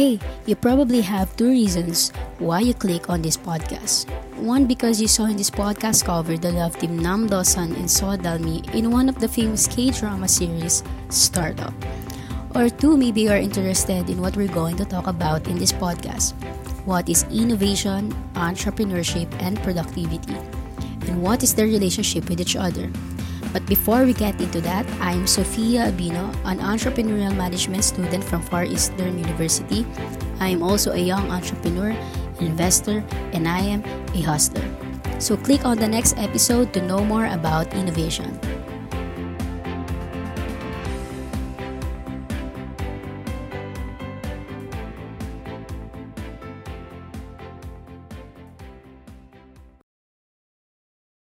Hey, you probably have two reasons why you click on this podcast. One, because you saw in this podcast cover the love team Nam Do-san and Seo Dal Mi in one of the famous K-drama series, Startup. Or two, maybe you are interested in what we're going to talk about in this podcast. What is innovation, entrepreneurship, and productivity? And what is their relationship with each other? But before we get into that, I'm Sophia Abino, an entrepreneurial management student from Far Eastern University. I am also a young entrepreneur, investor, and I am a hustler. So click on the next episode to know more about innovation.